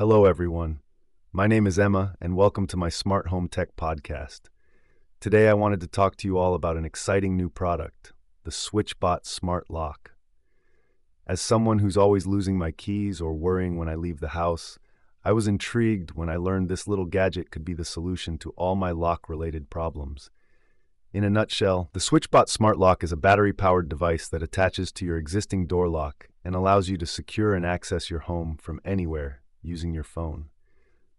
Hello, everyone. My name is Emma, and welcome to my Smart Home Tech podcast. Today, I wanted to talk to you all about an exciting new product the SwitchBot Smart Lock. As someone who's always losing my keys or worrying when I leave the house, I was intrigued when I learned this little gadget could be the solution to all my lock related problems. In a nutshell, the SwitchBot Smart Lock is a battery powered device that attaches to your existing door lock and allows you to secure and access your home from anywhere using your phone.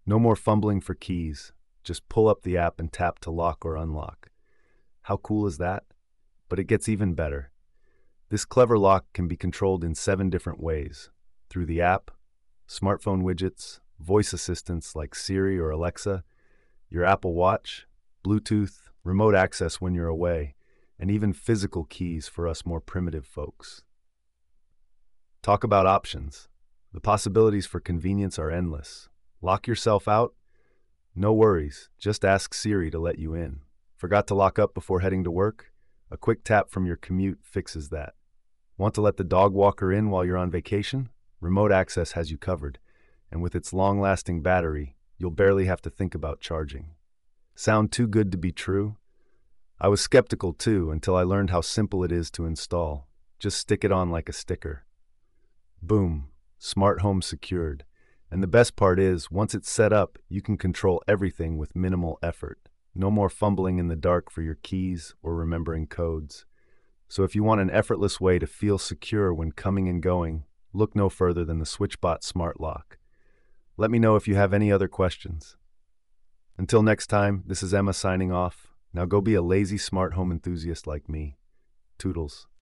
No more fumbling for keys. Just pull up the app and tap to lock or unlock. How cool is that? But it gets even better. This clever lock can be controlled in seven different ways through the app, smartphone widgets, voice assistants like Siri or Alexa, your Apple Watch, Bluetooth, remote access when you're away, and even physical keys for us more primitive folks. Talk about options. The possibilities for convenience are endless. Lock yourself out? No worries, just ask Siri to let you in. Forgot to lock up before heading to work? A quick tap from your commute fixes that. Want to let the dog walker in while you're on vacation? Remote access has you covered, and with its long lasting battery, you'll barely have to think about charging. Sound too good to be true? I was skeptical too until I learned how simple it is to install. Just stick it on like a sticker. Boom, smart home secured. And the best part is, once it's set up, you can control everything with minimal effort. No more fumbling in the dark for your keys or remembering codes. So if you want an effortless way to feel secure when coming and going, look no further than the SwitchBot Smart Lock. Let me know if you have any other questions. Until next time, this is Emma signing off. Now go be a lazy smart home enthusiast like me. Toodles.